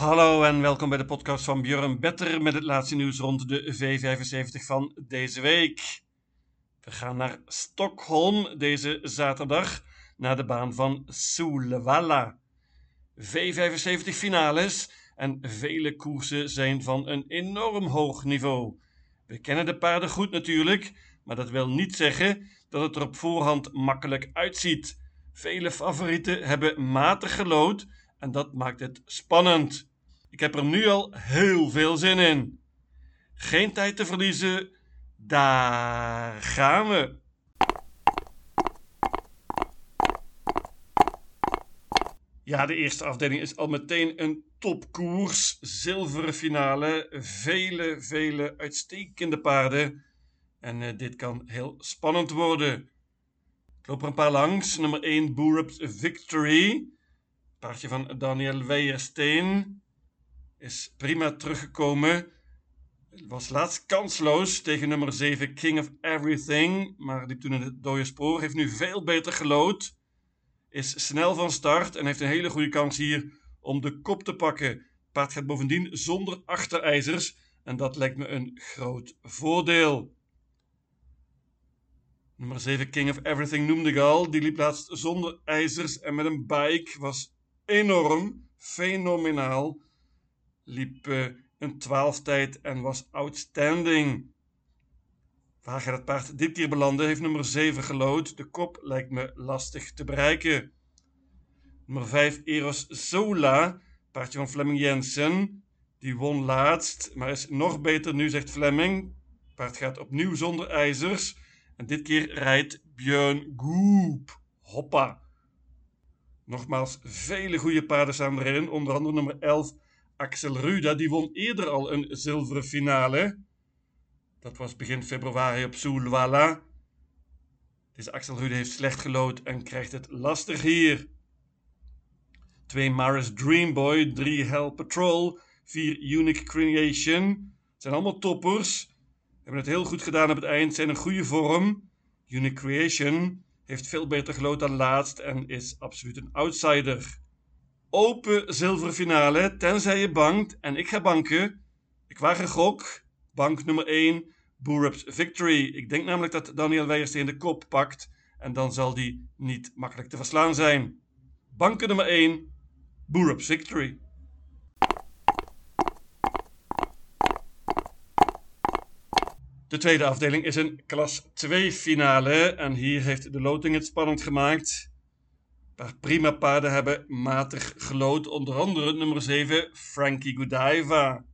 Hallo en welkom bij de podcast van Björn Better met het laatste nieuws rond de V75 van deze week. We gaan naar Stockholm deze zaterdag naar de baan van Solvalla. V75 finales en vele koersen zijn van een enorm hoog niveau. We kennen de paarden goed natuurlijk, maar dat wil niet zeggen dat het er op voorhand makkelijk uitziet. Vele favorieten hebben matig gelood en dat maakt het spannend. Ik heb er nu al heel veel zin in. Geen tijd te verliezen, daar gaan we. Ja, de eerste afdeling is al meteen een topkoers. Zilveren finale. Vele, vele uitstekende paarden. En uh, dit kan heel spannend worden. Ik loop er een paar langs. Nummer 1, Boerup's Victory. Paardje van Daniel Weijersteen. Is prima teruggekomen. Was laatst kansloos tegen nummer 7, King of Everything. Maar liep toen in het dode spoor. Heeft nu veel beter gelood is snel van start en heeft een hele goede kans hier om de kop te pakken. Paard gaat bovendien zonder achterijzers en dat lijkt me een groot voordeel. Nummer 7 King of Everything noemde ik al. Die liep laatst zonder ijzers en met een bike. Was enorm, fenomenaal. Liep een 12 tijd en was outstanding. Waar het paard dit keer belanden? Heeft nummer 7 gelood. De kop lijkt me lastig te bereiken. Nummer 5 Eros Sola. Paardje van Fleming Jensen. Die won laatst, maar is nog beter nu, zegt Fleming. Paard gaat opnieuw zonder ijzers. En dit keer rijdt Björn Goop. Hoppa. Nogmaals, vele goede paarden staan erin. Onder andere nummer 11 Axel Ruda. Die won eerder al een zilveren finale. Dat was begin februari op Soelwalla. Deze Axel Rude heeft slecht gelood en krijgt het lastig hier. 2 Maris Dreamboy, 3 Hell Patrol, 4 Unique Creation. zijn allemaal toppers. Hebben het heel goed gedaan op het eind, zijn in goede vorm. Unique Creation heeft veel beter gelood dan laatst en is absoluut een outsider. Open zilveren finale, tenzij je bankt. En ik ga banken. Ik waag een gok. Bank nummer 1, Boerup's Victory. Ik denk namelijk dat Daniel Weijersteen de kop pakt en dan zal die niet makkelijk te verslaan zijn. Bank nummer 1, Boerup's Victory. De tweede afdeling is een klas 2 finale en hier heeft de loting het spannend gemaakt. Paar prima paarden hebben matig gelood, onder andere nummer 7 Frankie Godiva.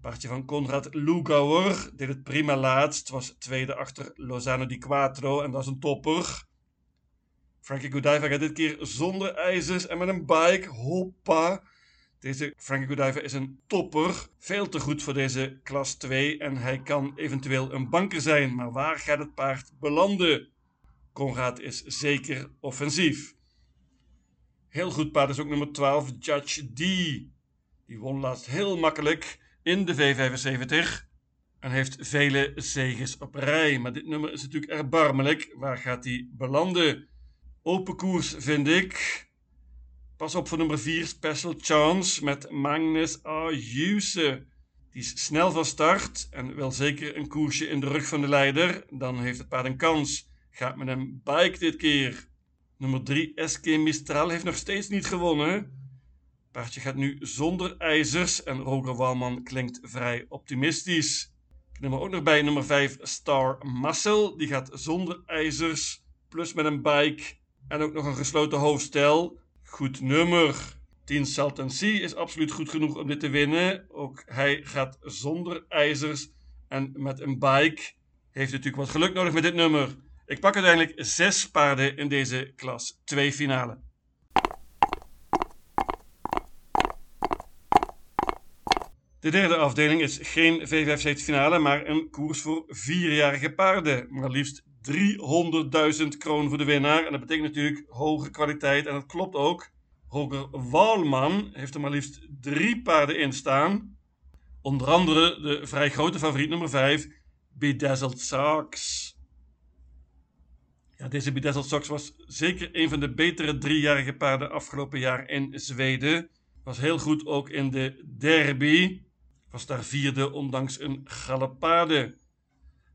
Paardje van Konrad Lugauer deed het prima laatst. Was tweede achter Lozano di Quattro en dat is een topper. Frankie Godiva gaat dit keer zonder ijzers en met een bike. Hoppa. Deze Frankie Godiva is een topper. Veel te goed voor deze klas 2 en hij kan eventueel een banker zijn. Maar waar gaat het paard belanden? Konrad is zeker offensief. Heel goed paard is ook nummer 12, Judge D. Die won laatst heel makkelijk in de V75 en heeft vele zegens op rij. Maar dit nummer is natuurlijk erbarmelijk. Waar gaat hij belanden? Open koers vind ik. Pas op voor nummer 4, Special Chance met Magnus Ayuse. Die is snel van start en wil zeker een koersje in de rug van de leider. Dan heeft het paard een kans. Gaat met een bike dit keer. Nummer 3, SK Mistral, heeft nog steeds niet gewonnen. Paardje gaat nu zonder ijzers en Roger Walman klinkt vrij optimistisch. Ik neem er ook nog bij nummer 5 Star Muscle. Die gaat zonder ijzers, plus met een bike en ook nog een gesloten hoofdstel. Goed nummer. 10 Salton Sea is absoluut goed genoeg om dit te winnen. Ook hij gaat zonder ijzers en met een bike. Heeft natuurlijk wat geluk nodig met dit nummer. Ik pak uiteindelijk 6 paarden in deze klas 2 finale. De derde afdeling is geen V75 finale, maar een koers voor vierjarige paarden. Maar liefst 300.000 kroon voor de winnaar. En dat betekent natuurlijk hoge kwaliteit. En dat klopt ook. Roger Walman heeft er maar liefst drie paarden in staan. Onder andere de vrij grote favoriet nummer 5, Bedazzled Sox. Ja, deze Bedazzled Sox was zeker een van de betere driejarige paarden afgelopen jaar in Zweden. Was heel goed ook in de derby. Was daar vierde ondanks een galopade.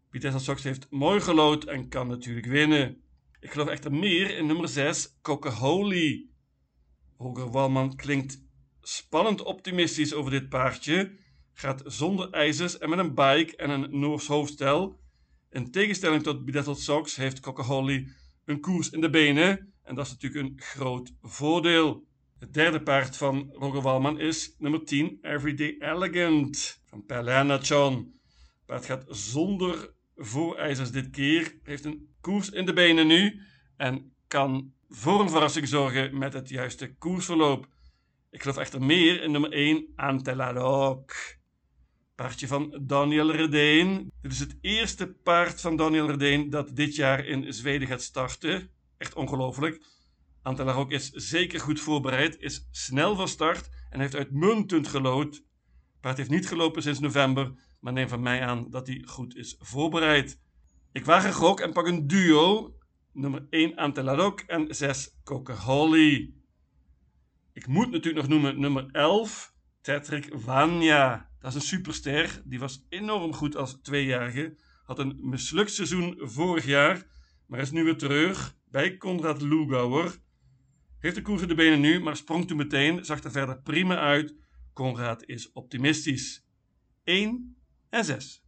Pieter Sox heeft mooi gelood en kan natuurlijk winnen. Ik geloof echter meer in nummer 6, Coca-Holy. Walman klinkt spannend optimistisch over dit paardje. Gaat zonder ijzers en met een bike en een Noors hoofdstel. In tegenstelling tot Bidattle Sox heeft Coca-Cola een koers in de benen. En dat is natuurlijk een groot voordeel. Het derde paard van Roger Walman is nummer 10, Everyday Elegant van Pelana John. Het paard gaat zonder voorijzers dit keer. Heeft een koers in de benen nu. En kan voor een verrassing zorgen met het juiste koersverloop. Ik geloof echter meer in nummer 1, Anteladoc. Paardje van Daniel Redeen. Dit is het eerste paard van Daniel Redeen dat dit jaar in Zweden gaat starten. Echt ongelooflijk. Antelarok is zeker goed voorbereid, is snel van start en heeft uitmuntend gelood. Paard heeft niet gelopen sinds november, maar neem van mij aan dat hij goed is voorbereid. Ik waag een gok en pak een duo. Nummer 1 Antelarok en 6 Coca-Holly. Ik moet natuurlijk nog noemen nummer 11 Tetrick Vanya. Dat is een superster. Die was enorm goed als tweejarige. Had een mislukt seizoen vorig jaar. Maar is nu weer terug bij Konrad Lugauer. Heeft de koers in de benen nu, maar sprong toen meteen. Zag er verder prima uit. Konrad is optimistisch. 1 en 6.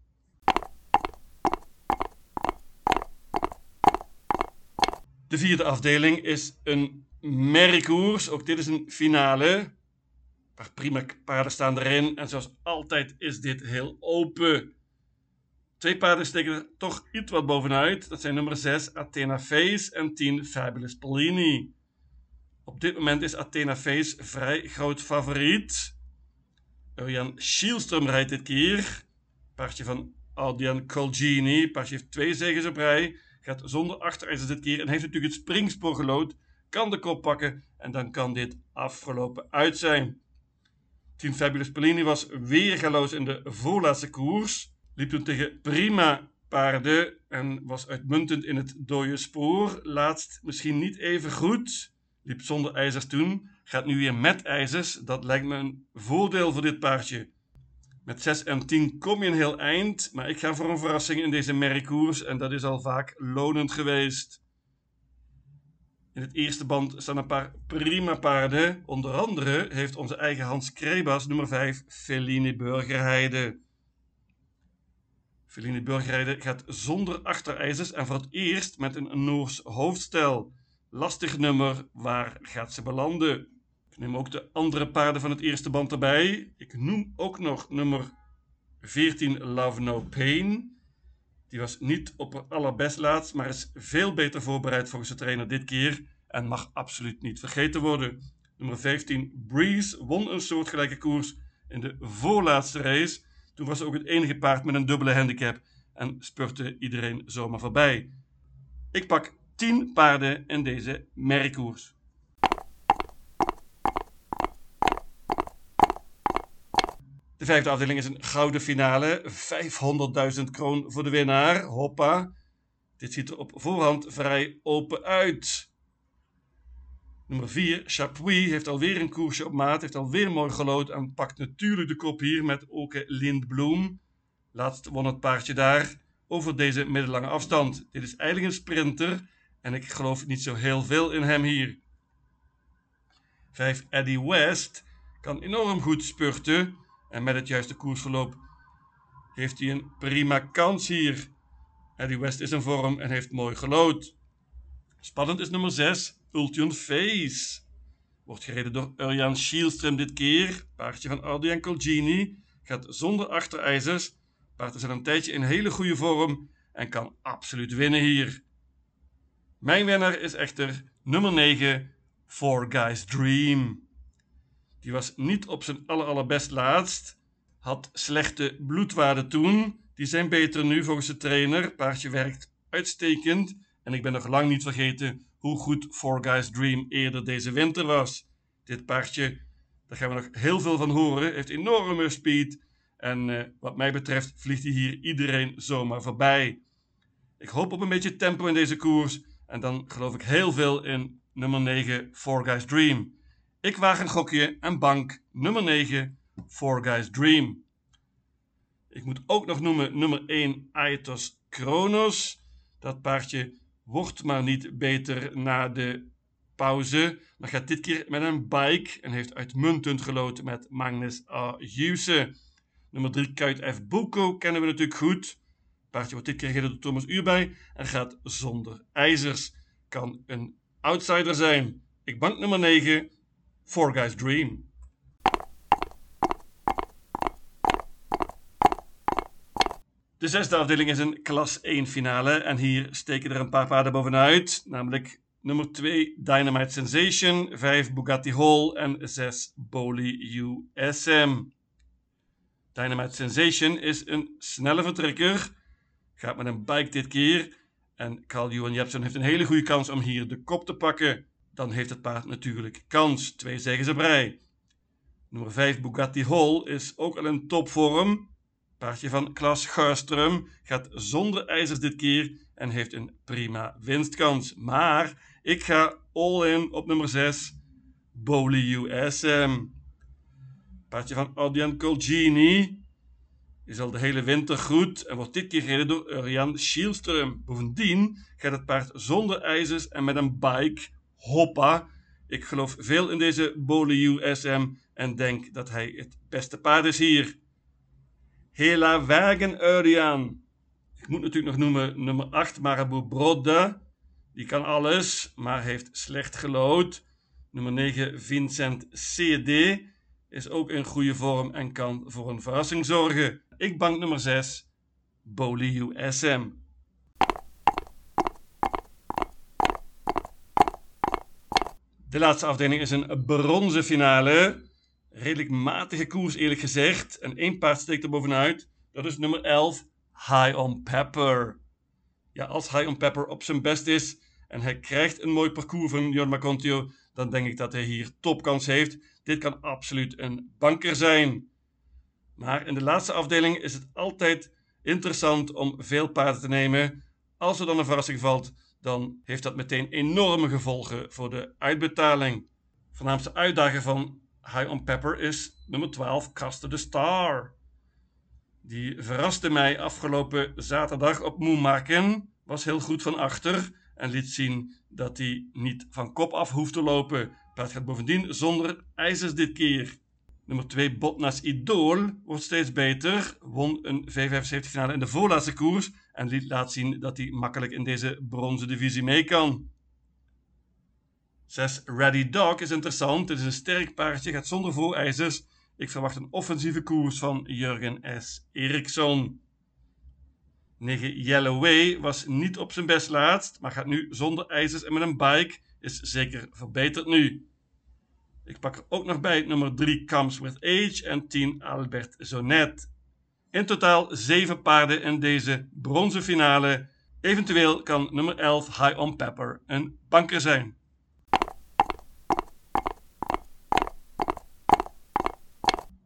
De vierde afdeling is een merkkoers. Ook dit is een finale paar prima paarden staan erin. En zoals altijd is dit heel open. Twee paarden steken er toch iets wat bovenuit. Dat zijn nummer 6 Athena Face en 10 Fabulous Polini. Op dit moment is Athena Face vrij groot favoriet. Jan Schielström rijdt dit keer. Paardje van Adrian Colgini. Paardje heeft twee zegens op rij. Gaat zonder achterijzers dit keer. En heeft natuurlijk het springspoor gelood. Kan de kop pakken. En dan kan dit afgelopen uit zijn. Team Fabulous Pellini was weergaloos in de voorlaatste koers. Liep toen tegen prima paarden en was uitmuntend in het dode spoor. Laatst misschien niet even goed. Liep zonder ijzers toen. Gaat nu weer met ijzers. Dat lijkt me een voordeel voor dit paardje. Met 6 en 10 kom je een heel eind. Maar ik ga voor een verrassing in deze merkkoers. En dat is al vaak lonend geweest. In het eerste band staan een paar prima paarden. Onder andere heeft onze eigen Hans Krebas nummer 5 Feline Burgerheide. Feline Burgerheide gaat zonder achterijzers en voor het eerst met een Noors hoofdstel. Lastig nummer, waar gaat ze belanden? Ik neem ook de andere paarden van het eerste band erbij. Ik noem ook nog nummer 14 Love No Pain. Die was niet op haar allerbest laatst, maar is veel beter voorbereid volgens de trainer dit keer en mag absoluut niet vergeten worden. Nummer 15, Breeze, won een soortgelijke koers in de voorlaatste race. Toen was ze ook het enige paard met een dubbele handicap en spurte iedereen zomaar voorbij. Ik pak 10 paarden in deze merkkoers. Vijfde afdeling is een gouden finale. 500.000 kroon voor de winnaar. Hoppa. Dit ziet er op voorhand vrij open uit. Nummer 4, Chapuis, heeft alweer een koersje op maat. Heeft alweer mooi gelood en pakt natuurlijk de kop hier met Oke Lindbloem. Laatst won het paardje daar over deze middellange afstand. Dit is eigenlijk een sprinter en ik geloof niet zo heel veel in hem hier. 5, Eddie West kan enorm goed spurten. En met het juiste koersverloop heeft hij een prima kans hier. Eddie West is in vorm en heeft mooi gelood. Spannend is nummer 6, Ultion Face. Wordt gereden door Urjan Schielström dit keer. Paardje van Adrian Colgini. Gaat zonder achterijzers. Paard is al een tijdje in hele goede vorm en kan absoluut winnen hier. Mijn winnaar is echter nummer 9, Four Guys Dream. Die was niet op zijn aller allerbest laatst. Had slechte bloedwaarden toen. Die zijn beter nu volgens de trainer. Paardje werkt uitstekend. En ik ben nog lang niet vergeten hoe goed Four Guys Dream eerder deze winter was. Dit paardje, daar gaan we nog heel veel van horen. Heeft enorme speed. En uh, wat mij betreft vliegt hij hier iedereen zomaar voorbij. Ik hoop op een beetje tempo in deze koers. En dan geloof ik heel veel in nummer 9, Four Guys Dream. Ik waag een gokje en bank nummer 9, Four Guys Dream. Ik moet ook nog noemen nummer 1, Aetos Kronos. Dat paardje wordt maar niet beter na de pauze. Maar gaat dit keer met een bike en heeft uitmuntend gelood met Magnus A. Nummer 3, Kuit F. Boko kennen we natuurlijk goed. Paardje wordt dit keer gereden door Thomas Uurbij en gaat zonder ijzers. Kan een outsider zijn. Ik bank nummer 9, Four Guys Dream. De zesde afdeling is een klas 1 finale en hier steken er een paar paarden bovenuit, namelijk nummer 2 Dynamite Sensation, 5 Bugatti Hall en 6 Boli USM. Dynamite Sensation is een snelle vertrekker, gaat met een bike dit keer en Carl Johan Jepsen heeft een hele goede kans om hier de kop te pakken. Dan heeft het paard natuurlijk kans, twee zeggen ze brei. Nummer 5 Bugatti Hall is ook al in topvorm. Paardje van Klas Garström gaat zonder ijzers dit keer en heeft een prima winstkans. Maar ik ga all in op nummer 6, Boli USM. Paardje van Adrian Colgini is al de hele winter goed en wordt dit keer gereden door Urian Schielström. Bovendien gaat het paard zonder ijzers en met een bike. Hoppa! Ik geloof veel in deze Boli USM en denk dat hij het beste paard is hier. Hela Wagen Urian. Ik moet natuurlijk nog noemen nummer 8 Marabou Brodde. Die kan alles, maar heeft slecht gelood. Nummer 9 Vincent CD is ook in goede vorm en kan voor een verrassing zorgen. Ik bank nummer 6 Boli USM. De laatste afdeling is een bronzen finale. Redelijk matige koers eerlijk gezegd. En één paard steekt er bovenuit. Dat is nummer 11 High on Pepper. Ja, als High on Pepper op zijn best is en hij krijgt een mooi parcours van Jorma Contio, dan denk ik dat hij hier topkans heeft. Dit kan absoluut een banker zijn. Maar in de laatste afdeling is het altijd interessant om veel paarden te nemen. Als er dan een verrassing valt, dan heeft dat meteen enorme gevolgen voor de uitbetaling. Voornaamste uitdager van High on Pepper is nummer 12, Caster the Star. Die verraste mij afgelopen zaterdag op Moemaken. Was heel goed van achter en liet zien dat hij niet van kop af hoeft te lopen. Paard gaat bovendien zonder ijzers dit keer. Nummer 2 Botnas Idol wordt steeds beter. Won een V75 finale in de voorlaatste koers en liet laat zien dat hij makkelijk in deze bronzen divisie mee kan. 6 Ready Dog is interessant. Het is een sterk paardje, gaat zonder voorijzers. Ik verwacht een offensieve koers van Jurgen S. Eriksson. 9 Yellow Way was niet op zijn best laatst, maar gaat nu zonder ijzers en met een bike. Is zeker verbeterd nu. Ik pak er ook nog bij nummer 3 Comes With Age en 10 Albert Zonet. In totaal 7 paarden in deze bronzen finale. Eventueel kan nummer 11 High on Pepper een banker zijn.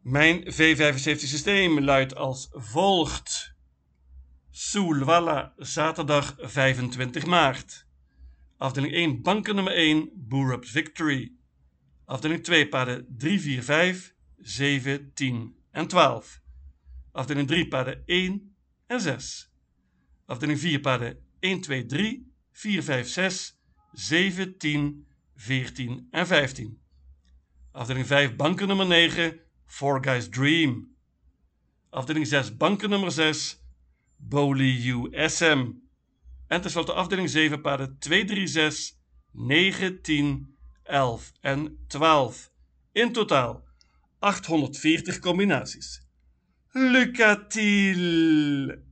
Mijn V75 systeem luidt als volgt. Soelwalla, zaterdag 25 maart. Afdeling 1, banker nummer 1, Boerups Victory. Afdeling 2, paarden 3, 4, 5, 7, 10 en 12. Afdeling 3, paarden 1 en 6. Afdeling 4, paarden 1, 2, 3, 4, 5, 6, 7, 10, 14 en 15. Afdeling 5, banker nummer 9, Four Guys Dream. Afdeling 6, banker nummer 6, Boli USM. En tenslotte afdeling 7, paarden 2, 3, 6, 9, 10, 11 en 12. In totaal 840 combinaties. Lycka till!